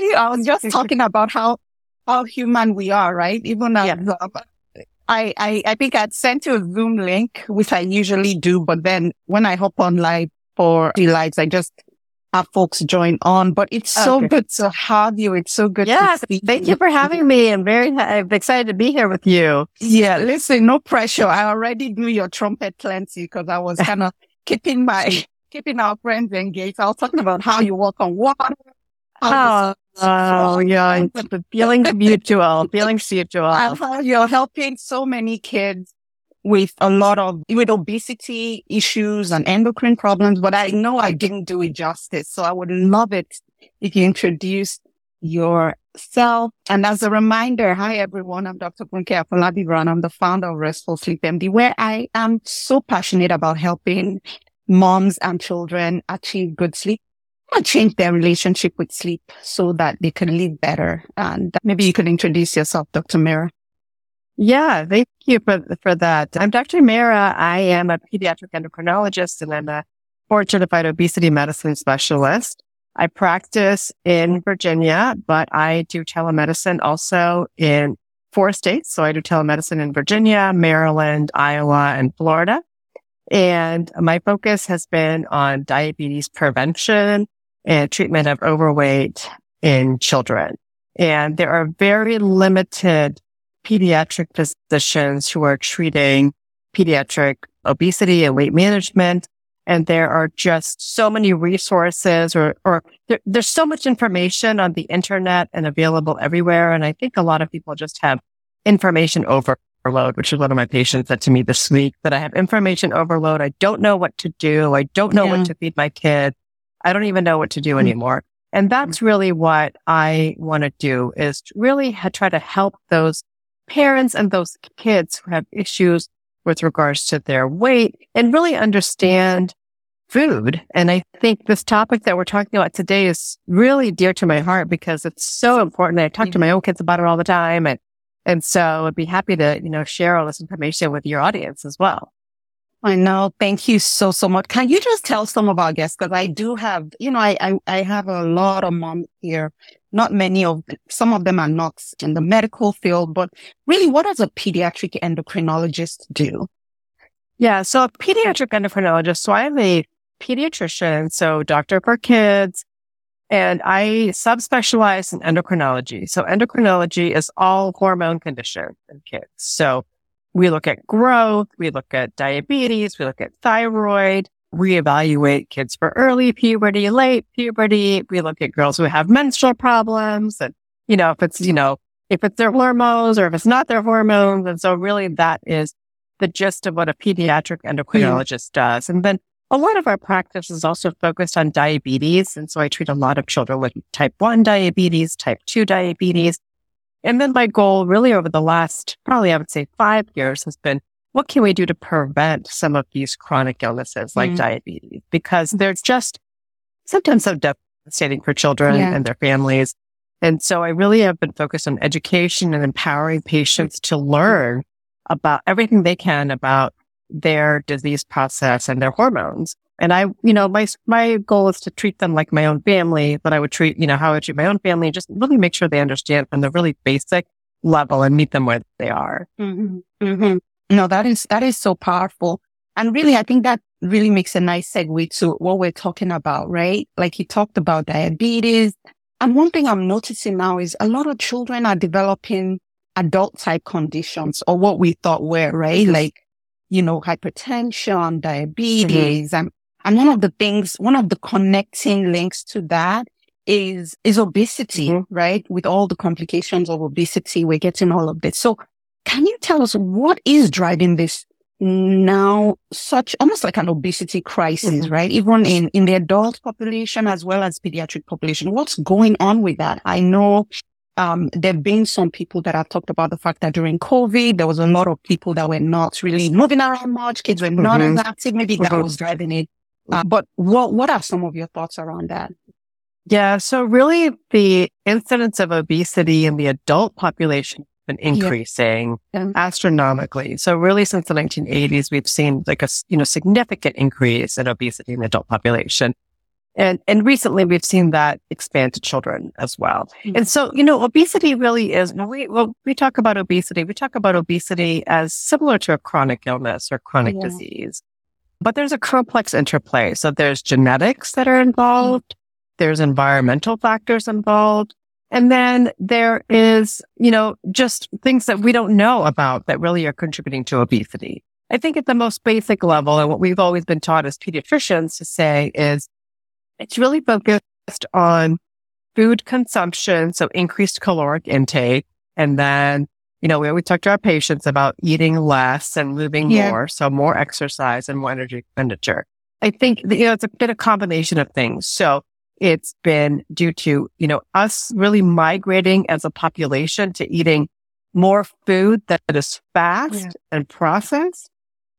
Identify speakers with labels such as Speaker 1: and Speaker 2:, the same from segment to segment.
Speaker 1: really, I was just talking about how, how human we are, right? Even as,
Speaker 2: Yeah.
Speaker 1: uh, I, I, I think I'd sent you a Zoom link, which I usually do, but then when I hop on live for the lives, I just have folks join on, but it's so
Speaker 2: Okay.
Speaker 1: good to have you. It's so good
Speaker 2: Yes. Thank you for having me. I'm very I'm excited to be here with you.
Speaker 1: Yeah, listen, no pressure. I already knew your trumpet plenty because I was kind of keeping my, keeping our friends engaged. I was talking about how you walk on water. how
Speaker 2: Oh, yeah. The feelings mutual. Feelings mutual.
Speaker 1: you're helping so many kids with a lot of, with obesity issues and endocrine problems, but I know I didn't do it justice. So I would love it if you introduce yourself. And as a reminder, hi everyone, I'm Dr. Funke Afolabi Brown. I'm the founder of Restful Sleep MD, where I am so passionate about helping moms and children achieve good sleep change their relationship with sleep so that they can live better. And maybe you could introduce yourself, Dr. Mira.
Speaker 2: Yeah, thank you for for that. I'm Dr. Mara. I am a pediatric endocrinologist and I'm a board certified obesity medicine specialist. I practice in Virginia, but I do telemedicine also in four states. So I do telemedicine in Virginia, Maryland, Iowa, and Florida. And my focus has been on diabetes prevention and treatment of overweight in children. And there are very limited pediatric physicians who are treating pediatric obesity and weight management. And there are just so many resources or, or there, there's so much information on the internet and available everywhere. And I think a lot of people just have information overload, which is one of my patients said to me this week that I have information overload. I don't know what to do. I don't know
Speaker 1: Yeah.
Speaker 2: what to feed my kid. I don't even know what to do
Speaker 1: Mm.
Speaker 2: anymore. And that's really what I want to do is really ha- try to help those parents and those kids who have issues with regards to their weight and really understand food. And I think this topic that we're talking about today is really dear to my heart because it's so important. I talk to my own kids about it all the time. And, and so I'd be happy to, you know, share all this information with your audience as well.
Speaker 1: I know. Thank you so, so much. Can you just tell some of our guests? Cause I do have, you know, I, I, I have a lot of moms here. Not many of, some of them are not in the medical field, but really what does a pediatric endocrinologist do?
Speaker 2: Yeah. So a pediatric endocrinologist. So I'm a pediatrician. So doctor for kids and I subspecialize in endocrinology. So endocrinology is all hormone conditions in kids. So we look at growth. We look at diabetes. We look at thyroid. We evaluate kids for early puberty, late puberty. We look at girls who have menstrual problems and, you know, if it's, you know, if it's their hormones or if it's not their hormones. And so really that is the gist of what a pediatric endocrinologist does. And then a lot of our practice is also focused on diabetes. And so I treat a lot of children with type 1 diabetes, type 2 diabetes. And then my goal really over the last, probably I would say five years has been, what can we do to prevent some of these chronic illnesses like
Speaker 1: Mm.
Speaker 2: diabetes? Because they're just sometimes so devastating for children
Speaker 1: Yeah.
Speaker 2: and their families. And so I really have been focused on education and empowering patients to learn about everything they can about their disease process and their hormones. And I, you know, my, my goal is to treat them like my own family, that I would treat, you know, how I would treat my own family, just really make sure they understand from the really basic level and meet them where they are.
Speaker 1: Mm-hmm. Mm-hmm. No, that is, that is so powerful. And really, I think that really makes a nice segue to what we're talking about, right? Like you talked about diabetes. And one thing I'm noticing now is a lot of children are developing adult type conditions or what we thought were, right? Like, you know, hypertension, diabetes. And, and one of the things, one of the connecting links to that is, is obesity,
Speaker 2: Mhm.
Speaker 1: right? With all the complications of obesity, we're getting all of this. So can you tell us what is driving this now such almost like an obesity crisis,
Speaker 2: Mhm.
Speaker 1: right? Even in, in the adult population as well as pediatric population. What's going on with that? I know, um, there've been some people that have talked about the fact that during COVID, there was a lot of people that were not really moving around much. Kids were not
Speaker 2: Mhm.
Speaker 1: as active. Maybe that
Speaker 2: Mhm.
Speaker 1: was driving it. Uh, but what, what are some of your thoughts around that?
Speaker 2: Yeah. So really the incidence of obesity in the adult population has been increasing
Speaker 1: Yeah.
Speaker 2: astronomically. So really since the 1980s, we've seen like a you know, significant increase in obesity in the adult population. And, and recently we've seen that expand to children as well. Mm-hmm. And so, you know, obesity really is, we, when we talk about obesity, we talk about obesity as similar to a chronic illness or chronic yeah. disease, but there's a complex interplay. So there's genetics that are involved. There's environmental factors involved. And then there is, you know, just things that we don't know about that really are contributing to obesity. I think at the most basic level, and what we've always been taught as pediatricians to say is it's really focused on food consumption. So increased caloric intake. And then, you know, we always talk to our patients about eating less and moving yeah. more. So more exercise and more energy expenditure. I think, you know, it's a bit of combination of things. So it's been due to, you know, us really migrating as a population to eating more food that is fast yeah. and processed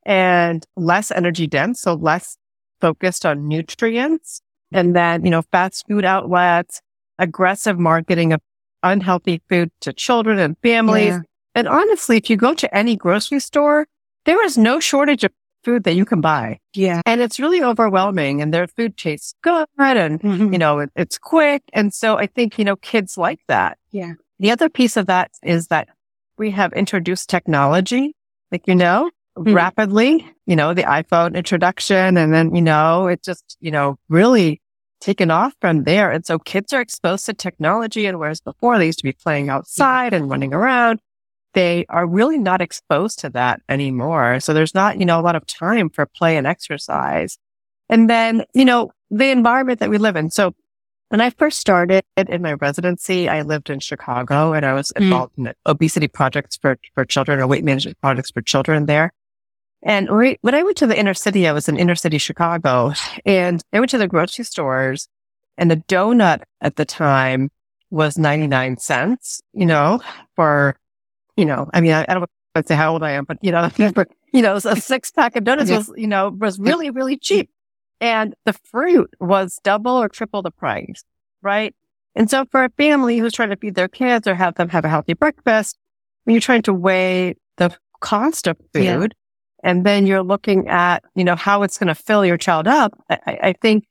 Speaker 2: and less energy dense. So less focused on nutrients. And then, you know, fast food outlets, aggressive marketing of unhealthy food to children and families. Yeah. And honestly, if you go to any grocery store, there is no shortage of food that you can buy.
Speaker 1: Yeah.
Speaker 2: And it's really overwhelming and their food tastes good and, mm-hmm. you know, it, it's quick. And so I think, you know, kids like that.
Speaker 1: Yeah.
Speaker 2: The other piece of that is that we have introduced technology, like, you know, mm-hmm. rapidly, you know, the iPhone introduction. And then, you know, it just, you know, really taken off from there. And so kids are exposed to technology. And whereas before they used to be playing outside and running around, they are really not exposed to that anymore. So there's not, you know, a lot of time for play and exercise. And then, you know, the environment that we live in. So when I first started in my residency, I lived in Chicago and I was hmm. involved mm. in obesity projects for, for children or weight management projects for children there. And when I went to the inner city, I was in inner city Chicago and I went to the grocery stores and the donut at the time was 99 cents, you know, for you know, I mean, I, I don't want to say how old I am, but you know, you know, a six pack of donuts was, you know, was really, really cheap. And the fruit was double or triple the price, right? And so for a family who's trying to feed their kids or have them have a healthy breakfast, when you're trying to weigh the cost of food yeah. and then you're looking at, you know, how it's going to fill your child up, I, I think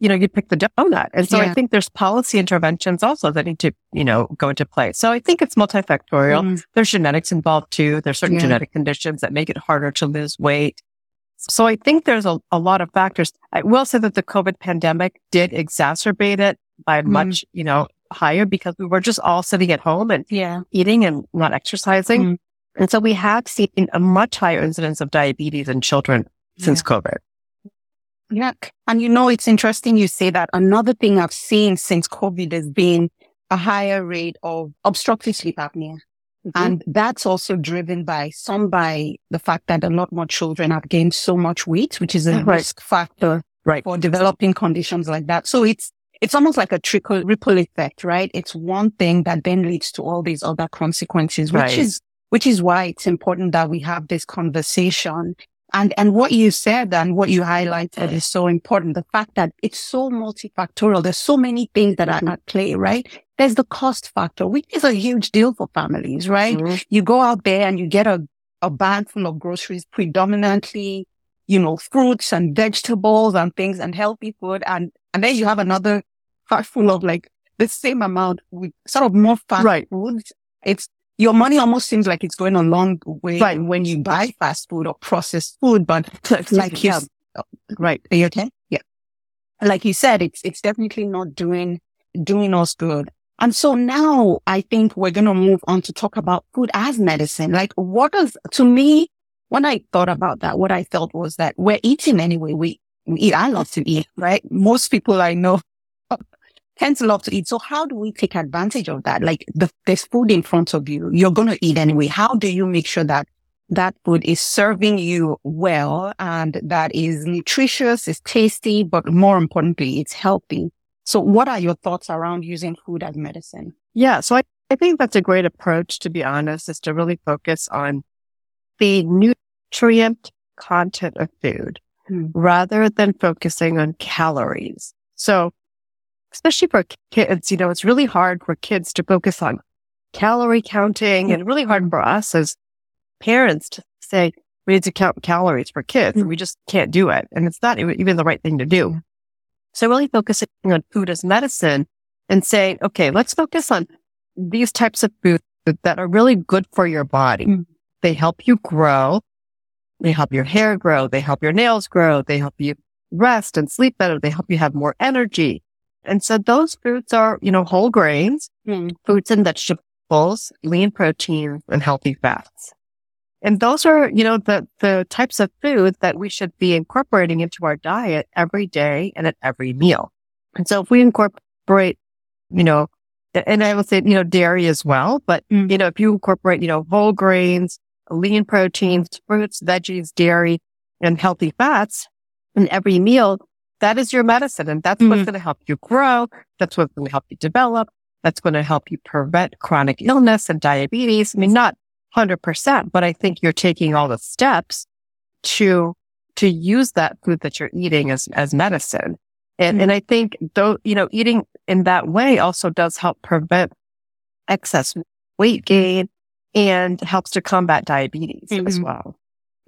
Speaker 2: you know, you pick the donut. And so yeah. I think there's policy interventions also that need to, you know, go into play. So I think it's multifactorial. Mm. There's genetics involved too. There's certain yeah. genetic conditions that make it harder to lose weight. So I think there's a, a lot of factors. I will say that the COVID pandemic did exacerbate it by mm. much, you know, higher because we were just all sitting at home and
Speaker 1: yeah.
Speaker 2: eating and not exercising. Mm. And so we have seen a much higher incidence of diabetes in children since yeah. COVID.
Speaker 1: Yeah. And you know, it's interesting you say that. Another thing I've seen since COVID has been a higher rate of obstructive sleep apnea. Mm-hmm. And that's also driven by some by the fact that a lot more children have gained so much weight, which is a right. risk factor
Speaker 2: right.
Speaker 1: for developing conditions like that. So it's, it's almost like a trickle ripple effect, right? It's one thing that then leads to all these other consequences, which right. is, which is why it's important that we have this conversation and, and what you said and what you highlighted is so important. The fact that it's so multifactorial. There's so many things that are at play, right? There's the cost factor, which is a huge deal for families, right? Mm-hmm. You go out there and you get a, a bag full of groceries, predominantly, you know, fruits and vegetables and things and healthy food. And, and then you have another bag full of like the same amount with sort of more fast right. foods. It's your money almost seems like it's going a long way right. when you buy fast food or processed food, but like you, right. Are you okay? Yeah. Like you said, it's, it's definitely not doing, doing us good. And so now I think we're going to move on to talk about food as medicine. Like what does, to me, when I thought about that, what I felt was that we're eating anyway. We, we eat. I love to eat, right? Most people I know tends to love to eat. So how do we take advantage of that? Like the, there's food in front of you. You're going to eat anyway. How do you make sure that that food is serving you well and that is nutritious, is tasty, but more importantly, it's healthy. So what are your thoughts around using food as medicine?
Speaker 2: Yeah. So I, I think that's a great approach, to be honest, is to really focus on the nutrient content of food hmm. rather than focusing on calories. So especially for kids, you know, it's really hard for kids to focus on calorie counting and really hard for us as parents to say, we need to count calories for kids. Mm-hmm. We just can't do it. And it's not even the right thing to do. So really focusing on food as medicine and saying, okay, let's focus on these types of foods that are really good for your body. Mm. They help you grow. They help your hair grow. They help your nails grow. They help you rest and sleep better. They help you have more energy. And so those foods are, you know, whole grains, mm. fruits and vegetables, lean protein and healthy fats. And those are, you know, the, the types of food that we should be incorporating into our diet every day and at every meal. And so if we incorporate, you know, and I would say, you know, dairy as well, but, mm. you know, if you incorporate, you know, whole grains, lean proteins, fruits, veggies, dairy, and healthy fats in every meal, that is your medicine. And that's mm. what's going to help you grow. That's what's going to help you develop. That's going to help you prevent chronic illness and diabetes. I mean, not 100%, but I think you're taking all the steps to, to use that food that you're eating as, as medicine. And, mm. and I think though, you know, eating in that way also does help prevent excess weight gain and helps to combat diabetes mm-hmm. as well.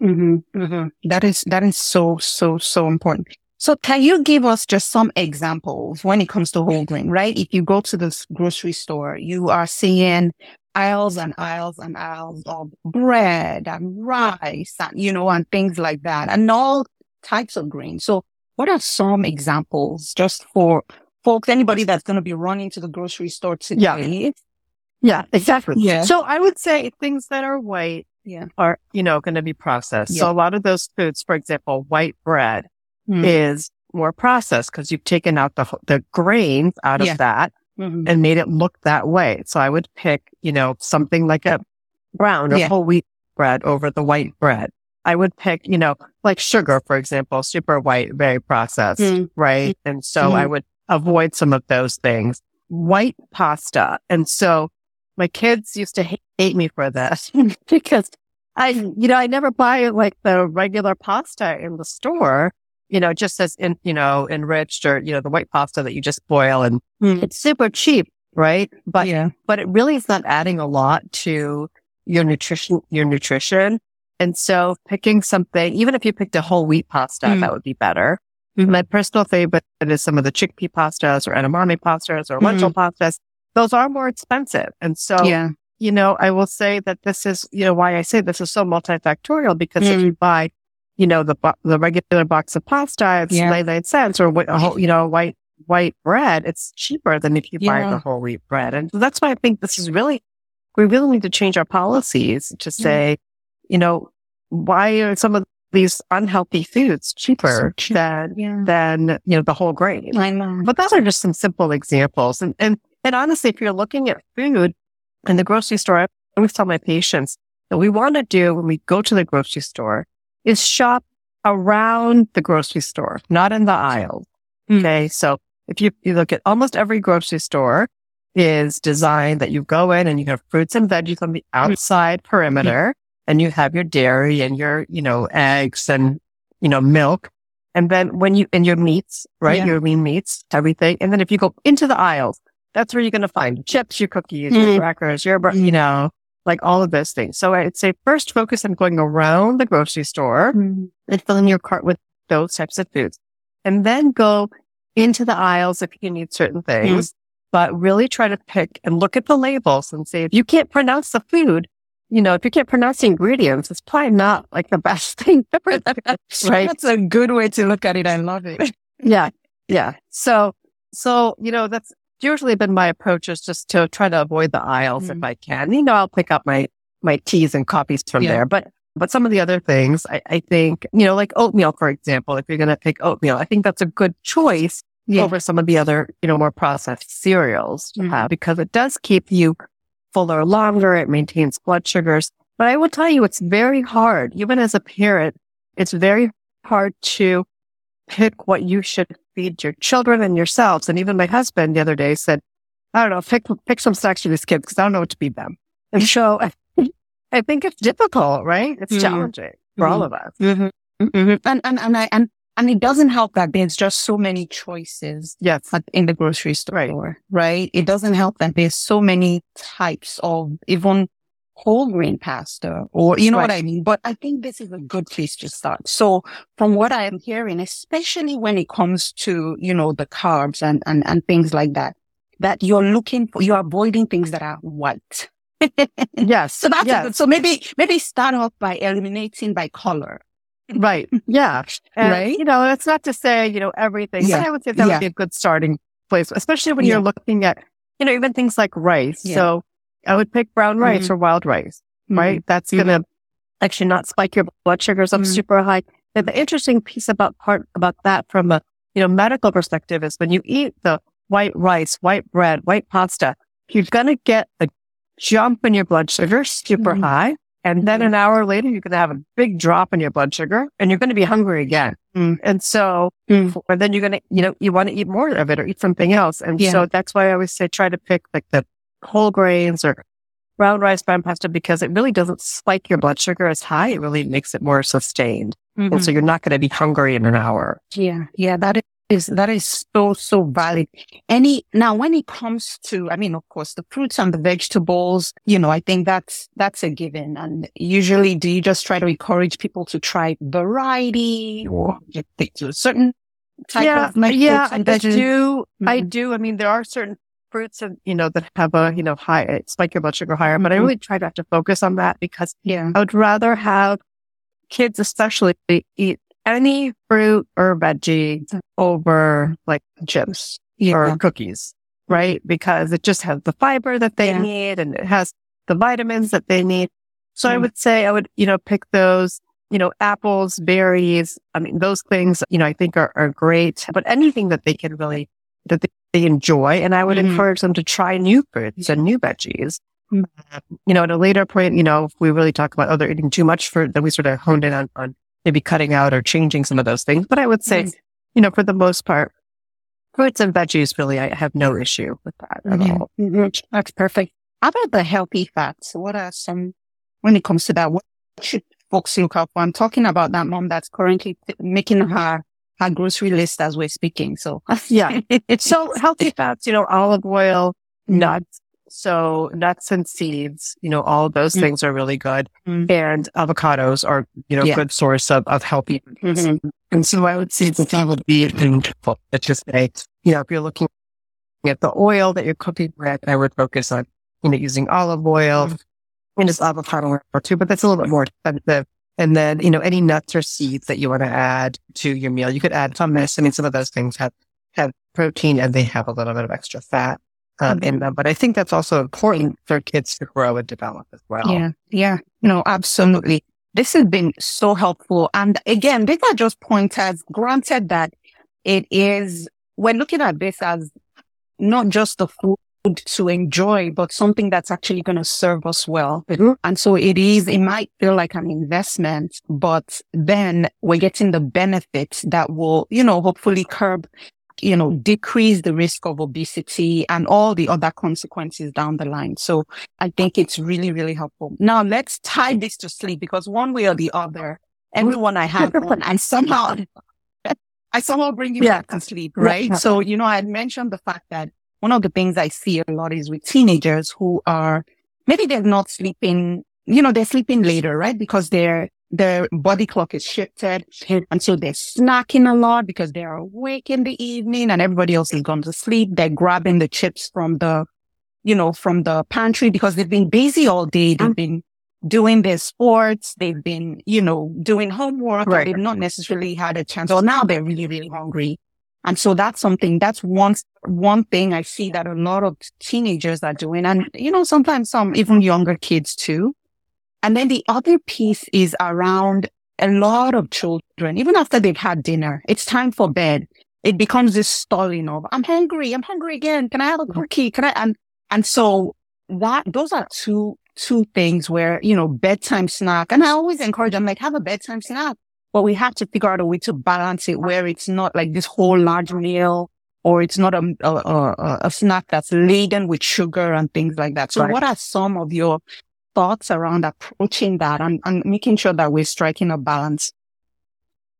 Speaker 1: Mm-hmm. Mm-hmm. That is, that is so, so, so important. So can you give us just some examples when it comes to whole grain, right? If you go to the grocery store, you are seeing aisles and aisles and aisles of bread and rice and, you know, and things like that and all types of grains. So what are some examples just for folks, anybody that's going to be running to the grocery store today?
Speaker 2: Yeah. Yeah, exactly. Yeah. So I would say things that are white yeah. are, you know, going to be processed. Yeah. So a lot of those foods, for example, white bread mm. is more processed because you've taken out the, the grains out yeah. of that mm-hmm. and made it look that way. So I would pick, you know, something like a brown or yeah. whole wheat bread over the white bread. I would pick, you know, like sugar, for example, super white, very processed, mm. right? And so mm. I would avoid some of those things. White pasta. And so my kids used to hate, hate me for this because I, you know, I never buy like the regular pasta in the store you know, just as in, you know, enriched or, you know, the white pasta that you just boil and mm. it's super cheap, right? But, yeah. but it really is not adding a lot to your nutrition, your nutrition. And so picking something, even if you picked a whole wheat pasta, mm. that would be better. Mm-hmm. My personal favorite is some of the chickpea pastas or edamame pastas or lentil mm-hmm. pastas. Those are more expensive. And so, yeah. you know, I will say that this is, you know, why I say this is so multifactorial because mm. if you buy you know, the, the regular box of pasta, it's yeah. 99 cents or, you know, white, white bread. It's cheaper than if you yeah. buy the whole wheat bread. And that's why I think this is really, we really need to change our policies to say, you know, why are some of these unhealthy foods cheaper so than, yeah. than, you know, the whole grain? I know. But those are just some simple examples. And, and, and honestly, if you're looking at food in the grocery store, I always tell my patients that we want to do when we go to the grocery store is shop around the grocery store, not in the aisles. Hmm. Okay. So if you, you look at almost every grocery store is designed that you go in and you have fruits and veggies on the hmm. outside perimeter and you have your dairy and your, you know, eggs and, you know, milk. And then when you, and your meats, right? Yeah. Your lean meats, everything. And then if you go into the aisles, that's where you're going to find chips, your cookies, mm. your crackers, your, you know, like all of those things. So I'd say first focus on going around the grocery store mm-hmm. and filling your cart with those types of foods and then go into the aisles if you need certain things, mm-hmm. but really try to pick and look at the labels and say, if you can't pronounce the food, you know, if you can't pronounce the ingredients, it's probably not like the best thing ever.
Speaker 1: right. That's a good way to look at it. I love it.
Speaker 2: yeah. Yeah. So, so, you know, that's, usually been my approach is just to try to avoid the aisles mm-hmm. if I can. You know, I'll pick up my, my teas and coffees from yeah. there, but, but some of the other things, I, I think, you know, like oatmeal, for example, if you're going to pick oatmeal, I think that's a good choice yeah. over some of the other, you know, more processed cereals mm-hmm. because it does keep you fuller longer. It maintains blood sugars. But I will tell you, it's very hard, even as a parent, it's very hard to pick what you should feed your children and yourselves. And even my husband the other day said, I don't know, pick, pick some snacks for these kids because I don't know what to feed them. And so I think it's difficult, right? It's mm-hmm. challenging for mm-hmm. all of us.
Speaker 1: Mm-hmm. mm-hmm. And, and, and I, and, and it doesn't help that there's just so many choices
Speaker 2: yes.
Speaker 1: in the grocery store,
Speaker 2: right.
Speaker 1: right? It doesn't help that there's so many types of even whole grain pasta or, you know
Speaker 2: Right.
Speaker 1: what I mean? But I think this is a good place to start. So from what I am hearing, especially when it comes to, you know, the carbs and, and, and things like that, that you're looking for, you're avoiding things that are white.
Speaker 2: Yes.
Speaker 1: So that's a
Speaker 2: yes.
Speaker 1: good, so maybe, maybe start off by eliminating by color.
Speaker 2: Right. Yeah. And,
Speaker 1: Right?
Speaker 2: You know, it's not to say, you know, everything,
Speaker 1: Yeah.
Speaker 2: but I would say that
Speaker 1: Yeah.
Speaker 2: would be a good starting place, especially when
Speaker 1: Yeah.
Speaker 2: you're looking at, you know, even things like rice. So I would pick brown rice
Speaker 1: Mhm.
Speaker 2: or wild rice, right? That's
Speaker 1: Mhm.
Speaker 2: going to actually not spike your blood sugars up
Speaker 1: Mhm.
Speaker 2: super high. The interesting piece about part about that from a, you know, medical perspective is when you eat the white rice, white bread, white pasta, you're going to get a jump in your blood sugar super
Speaker 1: Mhm.
Speaker 2: high. And then
Speaker 1: Mhm.
Speaker 2: an hour later, you're going to have a big drop in your blood sugar and you're going to be hungry again.
Speaker 1: Mm.
Speaker 2: And so,
Speaker 1: Mm.
Speaker 2: and then you're going to, you know, you want to eat more of it or eat something else. And
Speaker 1: Yeah.
Speaker 2: so that's why I always say try to pick like the whole grains or brown rice, brown pasta, because it really doesn't spike your blood sugar as high. It really makes it more sustained.
Speaker 1: Mhm.
Speaker 2: And so you're not going to be hungry in an hour.
Speaker 1: Yeah, yeah, that is that is so so valid. Any now when it comes to, I mean, of course, the fruits and the vegetables, you know, I think that's that's a given. And usually, do you just try to encourage people to try variety or to a certain type
Speaker 2: yeah, yeah,
Speaker 1: fruits and
Speaker 2: I do. I
Speaker 1: Mhm.
Speaker 2: do. I mean, there are certain fruits and you know that have a you know high spike your blood sugar higher, but I
Speaker 1: Mhm.
Speaker 2: really try not to focus on that because
Speaker 1: Yeah,
Speaker 2: I would rather have kids, especially, eat any fruit or veggie over like chips
Speaker 1: yeah,
Speaker 2: or cookies, right? Because it just has the fiber that they
Speaker 1: Yeah.
Speaker 2: need and it has the vitamins that they need. So I
Speaker 1: Mm.
Speaker 2: would say I would, you know, pick those, you know, apples, berries. I mean, those things, you know, I think are, are great, but anything that they can really, that they, they enjoy. And I would
Speaker 1: Mhm.
Speaker 2: encourage them to try new fruits and new veggies.
Speaker 1: Mm.
Speaker 2: Um, You know, at a later point, you know, if we really talk about, oh, they're eating too much fruit, then we sort of honed in on, on maybe cutting out or changing some of those things. But I would say,
Speaker 1: Mm.
Speaker 2: you know, for the most part, fruits and veggies, really, I have no issue with that at
Speaker 1: Yeah.
Speaker 2: all.
Speaker 1: Mhm. That's perfect. How about the healthy fats? What are some, when it comes to that, what should folks look out for? I'm talking about that mom that's currently making her, her grocery list as we're speaking. So,
Speaker 2: Yeah. It's so healthy fats, you know, olive oil, nuts. So nuts and seeds, you know, all of those
Speaker 1: Mm.
Speaker 2: things are really good.
Speaker 1: Mm.
Speaker 2: And avocados are, you know,
Speaker 1: Yeah.
Speaker 2: good source of, of healthy.
Speaker 1: Mhm.
Speaker 2: And so I would say that that would be, let's just say, you know, if you're looking at the oil that you're cooking with, I would focus on, you know, using olive oil
Speaker 1: Mm.
Speaker 2: and just avocado oil or two, but that's a little bit more expensive. And then, you know, any nuts or seeds that you want to add to your meal, you could add hummus. I mean, some of those things have, have protein and they have a little bit of extra fat um, in them. But I think that's also important for kids to grow and develop as well.
Speaker 1: Yeah. Yeah. No, absolutely. This has been so helpful. And again, these are just pointers. Granted that it is, we're looking at this as not just the food to enjoy, but something that's actually going to serve us well.
Speaker 2: Mhm.
Speaker 1: And so it is, it might feel like an investment, but then we're getting the benefits that will, you know, hopefully curb, you know, decrease the risk of obesity and all the other consequences down the line. So I think it's really, really helpful. Now let's tie this to sleep because one way or the other, everyone I have on, I somehow, I somehow bring you
Speaker 2: Yeah.
Speaker 1: back to sleep,
Speaker 2: Yeah.
Speaker 1: right? So, you know, I had mentioned the fact that one of the things I see a lot is with teenagers who are, maybe they're not sleeping, you know, they're sleeping later, right? Because their, their body clock is shifted. And so they're snacking a lot because they're awake in the evening and everybody else is gone to sleep. They're grabbing the chips from the, you know, from the pantry because they've been busy all day. They've um, been doing their sports. They've been, you know, doing homework.
Speaker 2: Right.
Speaker 1: They've not necessarily had a chance or now they're really, really hungry. And so that's something, that's one, one thing I see that a lot of teenagers are doing. And, you know, sometimes some even younger kids too. And then the other piece is around a lot of children, even after they've had dinner, it's time for bed. It becomes this stalling of, I'm hungry. I'm hungry again. Can I have a mm-hmm. cookie? Can I? And, and so that, those are two, two things where, you know, bedtime snack. And I always encourage them, like, have a bedtime snack, but we have to figure out a way to balance it where it's not like this whole large meal or it's not a, a, a, a snack that's laden with sugar and things like that. So
Speaker 2: Right.
Speaker 1: what are some of your thoughts around approaching that and, and making sure that we're striking a balance?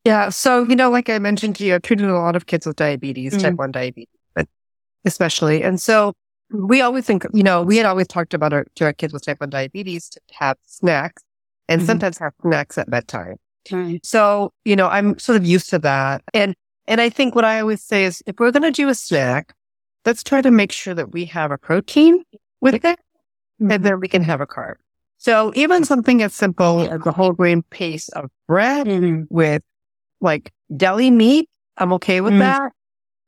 Speaker 2: Yeah. So, you know, like I mentioned to you, I've treated a lot of kids with diabetes,
Speaker 1: Mm.
Speaker 2: type 1 diabetes, but especially. And so we always think, you know, we had always talked about our, to our kids with type 1 diabetes to have snacks and
Speaker 1: Mhm.
Speaker 2: sometimes have snacks at bedtime. So, you know, I'm sort of used to that. And, and I think what I always say is if we're going to do a snack, let's try to make sure that we have a protein with it
Speaker 1: Mm-hmm.
Speaker 2: and then we can have a carb. So even something as simple as a whole grain piece of bread
Speaker 1: Mhm.
Speaker 2: with like deli meat, I'm okay with
Speaker 1: Mm.
Speaker 2: that.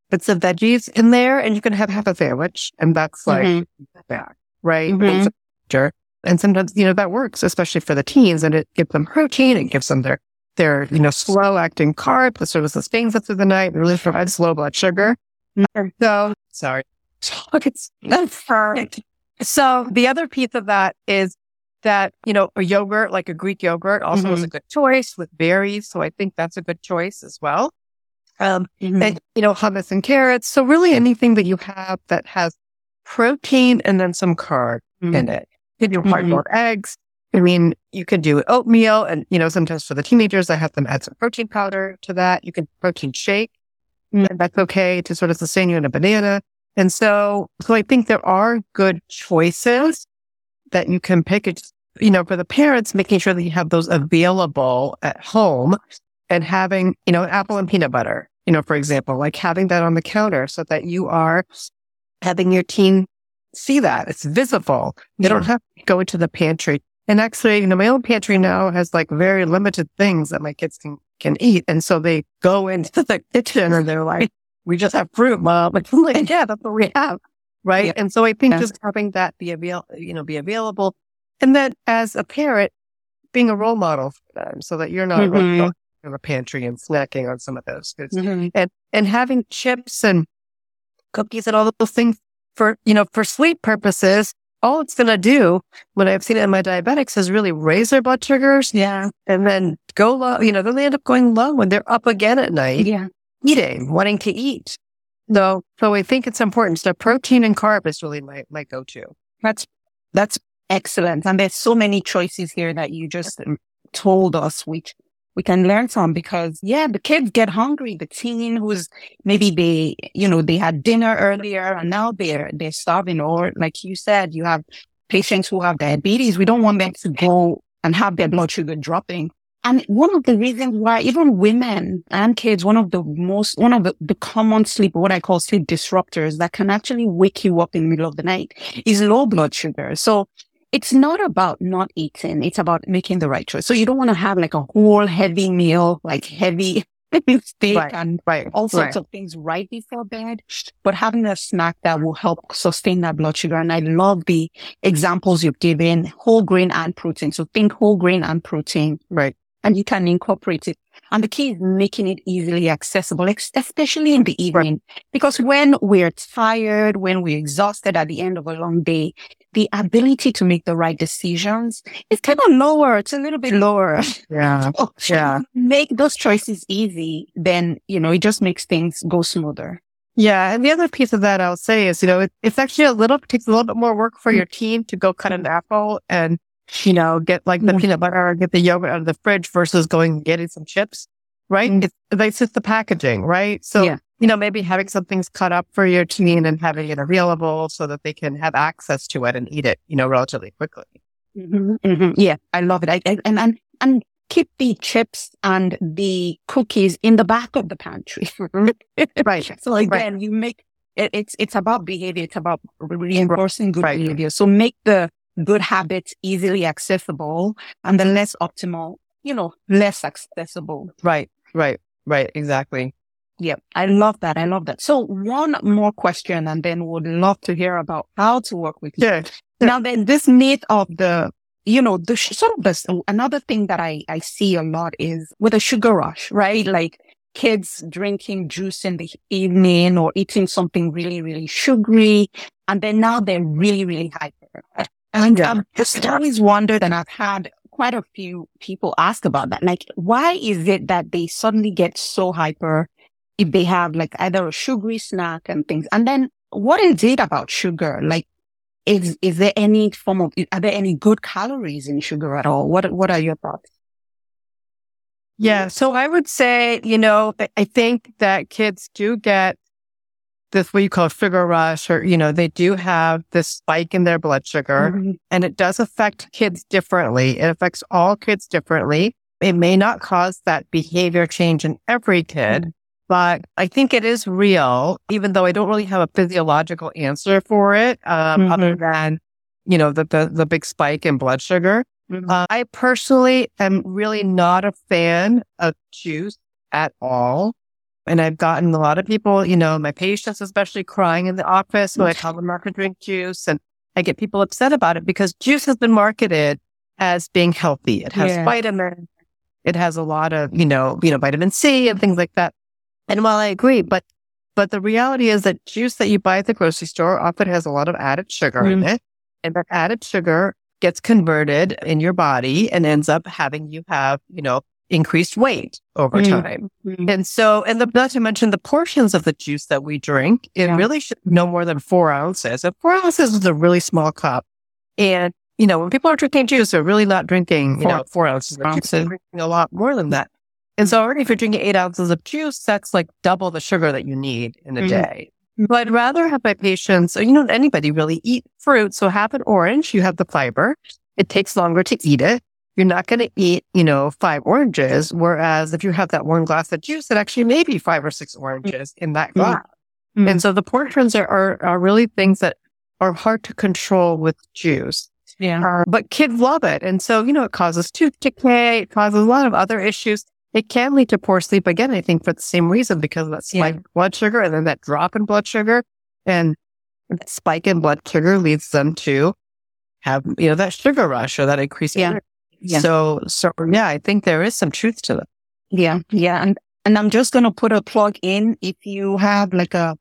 Speaker 2: But some veggies in there and you can have half a sandwich and that's like
Speaker 1: Mhm.
Speaker 2: that, right? And, so- and sometimes, you know, that works, especially for the teens and it gives them protein. It gives them their, their, you know, slow acting carb that sort of sustains them through the night and really provides low blood sugar. So sorry. It's,
Speaker 1: That's perfect.
Speaker 2: so the other piece of that is that, you know, a yogurt, like a Greek yogurt also is a good choice with berries. So I think that's a good choice as well. Um,
Speaker 1: Mhm.
Speaker 2: and, you know, hummus and carrots. So really anything that you have that has protein and then some carb in it. You can do hard
Speaker 1: Mhm.
Speaker 2: boiled eggs. I mean, you could do oatmeal and, you know, sometimes for the teenagers, I have them add some protein powder to that. You can protein shake
Speaker 1: Mm.
Speaker 2: and that's okay to sort of sustain you in a banana. And so, so I think there are good choices that you can pick. It's, you know, for the parents, making sure that you have those available at home and having, you know, apple and peanut butter, you know, for example, like having that on the counter so that you are having your teen see that it's visible. They don't have to go into the pantry. And actually, you know, my own pantry now has like very limited things that my kids can, can eat. And so they go into the kitchen and they're like, we just have fruit, mom. And I'm like, yeah, that's what we have. Right.
Speaker 1: Yeah.
Speaker 2: And so I think just having that be avail, you know, be available. And then as a parent, being a role model for them so that you're not
Speaker 1: Mhm.
Speaker 2: going to the pantry and snacking on some of those
Speaker 1: Mhm.
Speaker 2: and and having chips and cookies and all those things for you know for sleep purposes all it's going to do when i've seen it in my diabetics is really raise their blood sugars
Speaker 1: Yeah.
Speaker 2: and then go low you know then they end up going low when they're up again at night
Speaker 1: Yeah.
Speaker 2: eating wanting to eat so so i think it's important so protein and carb is really my my go-to
Speaker 1: That's that's excellent. And there's so many choices here that you just told us, which we can learn from because yeah, the kids get hungry. The teen who's maybe they, you know, they had dinner earlier and now they're they're starving. Or like you said, you have patients who have diabetes. We don't want them to go and have their blood sugar dropping. And one of the reasons why even women and kids, one of the most, one of the, the common sleep, what I call sleep disruptors that can actually wake you up in the middle of the night is low blood sugar. So it's not about not eating. It's about making the right choice. So you don't want to have like a whole heavy meal, like heavy steak
Speaker 2: Right.
Speaker 1: and
Speaker 2: right
Speaker 1: all sorts
Speaker 2: right.
Speaker 1: of things right before bed, but having a snack that will help sustain that blood sugar. And I love the examples you've given, whole grain and protein. So think whole grain and protein
Speaker 2: right
Speaker 1: and you can incorporate it. And the key is making it easily accessible, ex- especially in the evening. Because when we're tired, when we're exhausted at the end of a long day, the ability to make the right decisions is kind of lower. It's a little bit lower.
Speaker 2: yeah
Speaker 1: So
Speaker 2: Yeah.
Speaker 1: Make those choices easy, then, you know, it just makes things go smoother.
Speaker 2: Yeah. And the other piece of that I'll say is, you know, it, it's actually a little, takes a little bit more work for your team to go cut an apple and, you know, get like the
Speaker 1: Yeah.
Speaker 2: peanut butter or get the yogurt out of the fridge versus going and getting some chips, right?
Speaker 1: Mm.
Speaker 2: It's, it's just the packaging, right? So,
Speaker 1: Yeah.
Speaker 2: You know, maybe having some things cut up for your teen and having it available so that they can have access to it and eat it, you know, relatively quickly.
Speaker 1: Mhm. Yeah, I love it. I, I, and, and, and keep the chips and the cookies in the back of the pantry.
Speaker 2: Right.
Speaker 1: So again, you make it, it's it's about behavior. It's about reinforcing good
Speaker 2: Right.
Speaker 1: behavior. So make the good habits easily accessible, and the less optimal, you know, less accessible.
Speaker 2: Right. Right. Right. Exactly.
Speaker 1: Yeah, I love that. I love that. So one more question, and then would love to hear about how to work with you.
Speaker 2: Yeah.
Speaker 1: Now then, this myth of the, you know, the sh- sort of this, another thing that I, I see a lot is with a sugar rush, right? Like kids drinking juice in the evening or eating something really, really sugary. And then now they're really, really hyper. And
Speaker 2: Yeah.
Speaker 1: I've just always wondered, and I've had quite a few people ask about that. Like, why is it that they suddenly get so hyper if they have like either a sugary snack and things? And then what is it about sugar? Like, is is there any form of are there any good calories in sugar at all? What what are your thoughts?
Speaker 2: Yeah. So I would say, you know, I- think that kids do get this what you call sugar rush, or, you know, they do have this spike in their blood sugar
Speaker 1: Mm-hmm.
Speaker 2: and it does affect kids differently. It affects all kids differently. It may not cause that behavior change in every kid, but I think it is real, even though I don't really have a physiological answer for it, um,
Speaker 1: Mhm.
Speaker 2: other than, you know, the, the, the big spike in blood sugar.
Speaker 1: Mhm.
Speaker 2: Uh, I personally am really not a fan of juice at all. And I've gotten a lot of people, you know, my patients especially crying in the office when I tell them not to drink juice. And I get people upset about it because juice has been marketed as being healthy. It has
Speaker 1: Yeah.
Speaker 2: vitamins. It has a lot of, you know, you know, vitamin C and things like that. And while I agree, but but the reality is that juice that you buy at the grocery store often has a lot of added sugar in it. And that added sugar gets converted in your body and ends up having you have, you know, increased weight over
Speaker 1: Mm.
Speaker 2: time.
Speaker 1: Mhm.
Speaker 2: And so, and the, not to mention the portions of the juice that we drink, it
Speaker 1: Yeah.
Speaker 2: really should no more than four ounces. And four ounces is a really small cup. And, you know, when people are drinking juice, they're really not drinking, you
Speaker 1: Four
Speaker 2: know, four ounces
Speaker 1: ounces.
Speaker 2: They're drinking a lot more than that. And so already if you're drinking eight ounces of juice, that's like double the sugar that you need in a
Speaker 1: Mhm.
Speaker 2: day. But I'd rather have my patients, or you know, anybody really eat fruit. So have an orange, you have the fiber. It takes longer to eat it. You're not going to eat, you know, five oranges. Whereas if you have that one glass of juice, it actually may be five or six oranges in that
Speaker 1: Mhm.
Speaker 2: glass.
Speaker 1: Mhm.
Speaker 2: And so the portions are, are, are really things that are hard to control with juice.
Speaker 1: Yeah.
Speaker 2: Uh, but kids love it. And so, you know, it causes tooth decay. It causes a lot of other issues. It can lead to poor sleep again, I think, for the same reason, because of that spike
Speaker 1: Yeah.
Speaker 2: blood sugar and then that drop in blood sugar. And that spike in blood sugar leads them to have, you know, that sugar rush or that increased
Speaker 1: Yeah.
Speaker 2: energy.
Speaker 1: Yeah.
Speaker 2: So, so yeah, I think there is some truth to that.
Speaker 1: Yeah, yeah, and and I'm just gonna put a plug in. If you have like a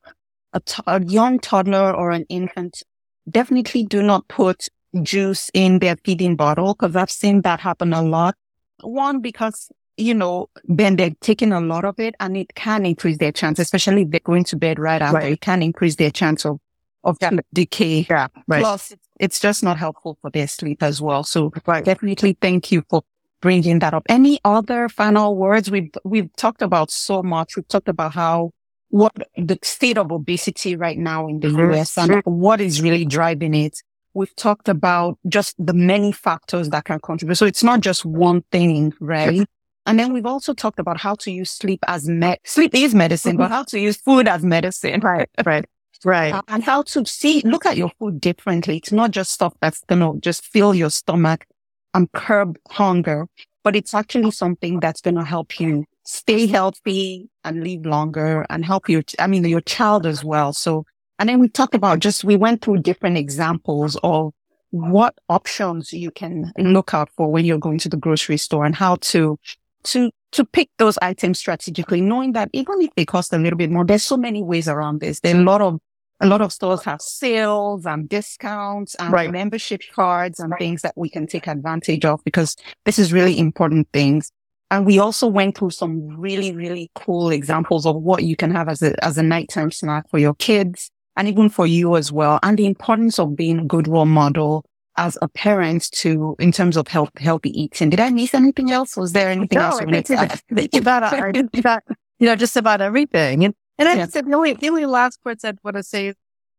Speaker 1: a, to- a young toddler or an infant, definitely do not put juice in their feeding bottle because I've seen that happen a lot. One because you know then they're taking a lot of it, and it can increase their chance, especially if they're going to bed right after.
Speaker 2: Right.
Speaker 1: It can increase their chance of of decay.
Speaker 2: Yeah. Right.
Speaker 1: Plus, it's- just not helpful for their sleep as well. So definitely thank you for bringing that up. Any other final words? We've, we've talked about so much. We've talked about how, what the state of obesity right now in the
Speaker 2: Mhm.
Speaker 1: US and what is really driving it. We've talked about just the many factors that can contribute. So it's not just one thing, right? And then we've also talked about how to use sleep as med, sleep is medicine, but how to use food as medicine.
Speaker 2: Right. Right. Right.
Speaker 1: Uh, and how to see, look at your food differently. It's not just stuff that's going to just fill your stomach and curb hunger, but it's actually something that's going to help you stay healthy and live longer and help your, I mean, your child as well. So, and then we talked about just, we went through different examples of what options you can look out for when you're going to the grocery store and how to, to, to pick those items strategically, knowing that even if they cost a little bit more, there's so many ways around this. There are a lot of a lot of stores have sales and discounts and
Speaker 2: Right.
Speaker 1: membership cards and things that we can take advantage of because this is really important things. And we also went through some really, really cool examples of what you can have as a, as a nighttime snack for your kids and even for you as well. And the importance of being a good role model as a parent to, in terms of health, healthy eating. Did I miss anything else? Was there anything
Speaker 2: No,
Speaker 1: else?
Speaker 2: I think
Speaker 1: to
Speaker 2: you about, uh, about, you know, just about everything. And, and I
Speaker 1: Yeah.
Speaker 2: said, the only, the only last words I'd want to say is,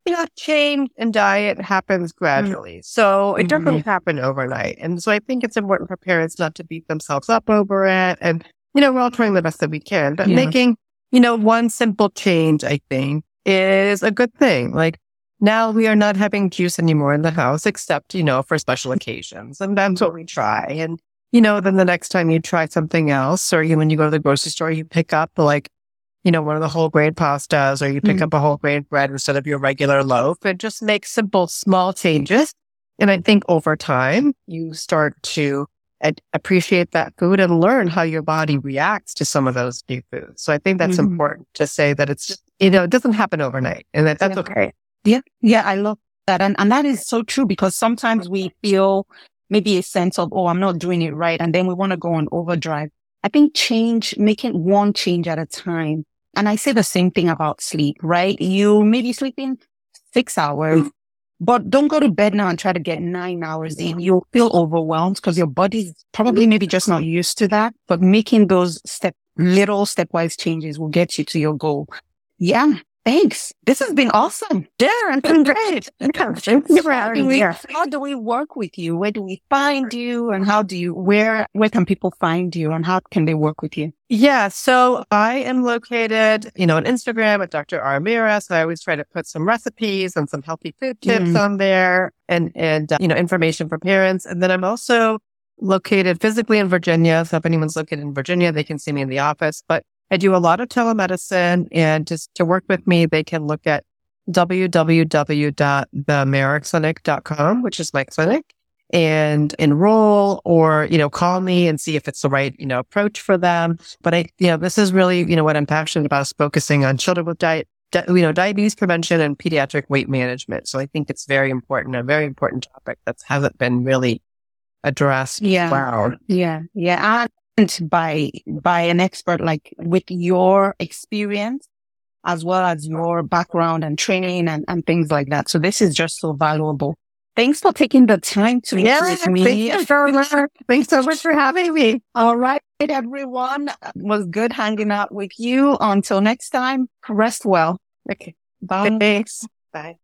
Speaker 2: you know, change in diet happens gradually. So it doesn't
Speaker 1: Mhm.
Speaker 2: happen overnight. And so I think it's important for parents not to beat themselves up over it. And, you know, we're all trying the best that we can, but
Speaker 1: Yeah.
Speaker 2: making, you know, one simple change, I think is a good thing. Like now we are not having juice anymore in the house, except, you know, for special occasions. And that's what we try. And, you know, then the next time you try something else, or you, when you go to the grocery store, you pick up like, you know, one of the whole grain pastas, or you pick
Speaker 1: Mhm.
Speaker 2: up a whole grain bread instead of your regular loaf and just make simple, small changes. And I think over time, you start to ad- appreciate that food and learn how your body reacts to some of those new foods. So I think that's
Speaker 1: Mhm.
Speaker 2: important to say that it's just, you know, it doesn't happen overnight and that that's
Speaker 1: Yeah.
Speaker 2: okay.
Speaker 1: Yeah. Yeah. I love that. And, and that is so true because sometimes we feel maybe a sense of, oh, I'm not doing it right. And then we want to go on overdrive. I think change, making one change at a time. And I say the same thing about sleep, right? You may be sleeping six hours, mm. but don't go to bed now and try to get nine hours in. You'll feel overwhelmed because your body's probably maybe just not used to that. But making those step, little stepwise changes will get you to your goal. Yeah. Thanks. This has been awesome.
Speaker 2: Yeah, it's been great. Thank you for having me.
Speaker 1: How do we work with you? Where do we find you? And how do you, where, where can people find you and how can they work with you?
Speaker 2: Yeah. So I am located, you know, on Instagram at Dr. Armira. So I always try to put some recipes and some healthy food tips mm. on there and, and, uh, you know, information for parents. And then I'm also located physically in Virginia. So if anyone's located in Virginia, they can see me in the office, but I do a lot of telemedicine and just to work with me, they can look at www.themairaclinic.com, which is my clinic and enroll or, you know, call me and see if it's the right, you know, approach for them. But I, you know, this is really, you know, what I'm passionate about is focusing on children with diet, di- you know, diabetes prevention and pediatric weight management. So I think it's very important, a very important topic that hasn't been really addressed.
Speaker 1: Yeah.
Speaker 2: Wow.
Speaker 1: Yeah. Yeah by by an expert like with your experience as well as your background and training and, and things like that. So this is just so valuable. Thanks for taking the time to
Speaker 2: meet with me. Thank you so much. Thanks so much for having me.
Speaker 1: All right, everyone. It was good hanging out with you. Until next time, rest well.
Speaker 2: Okay. Bye.
Speaker 1: Thanks. Bye.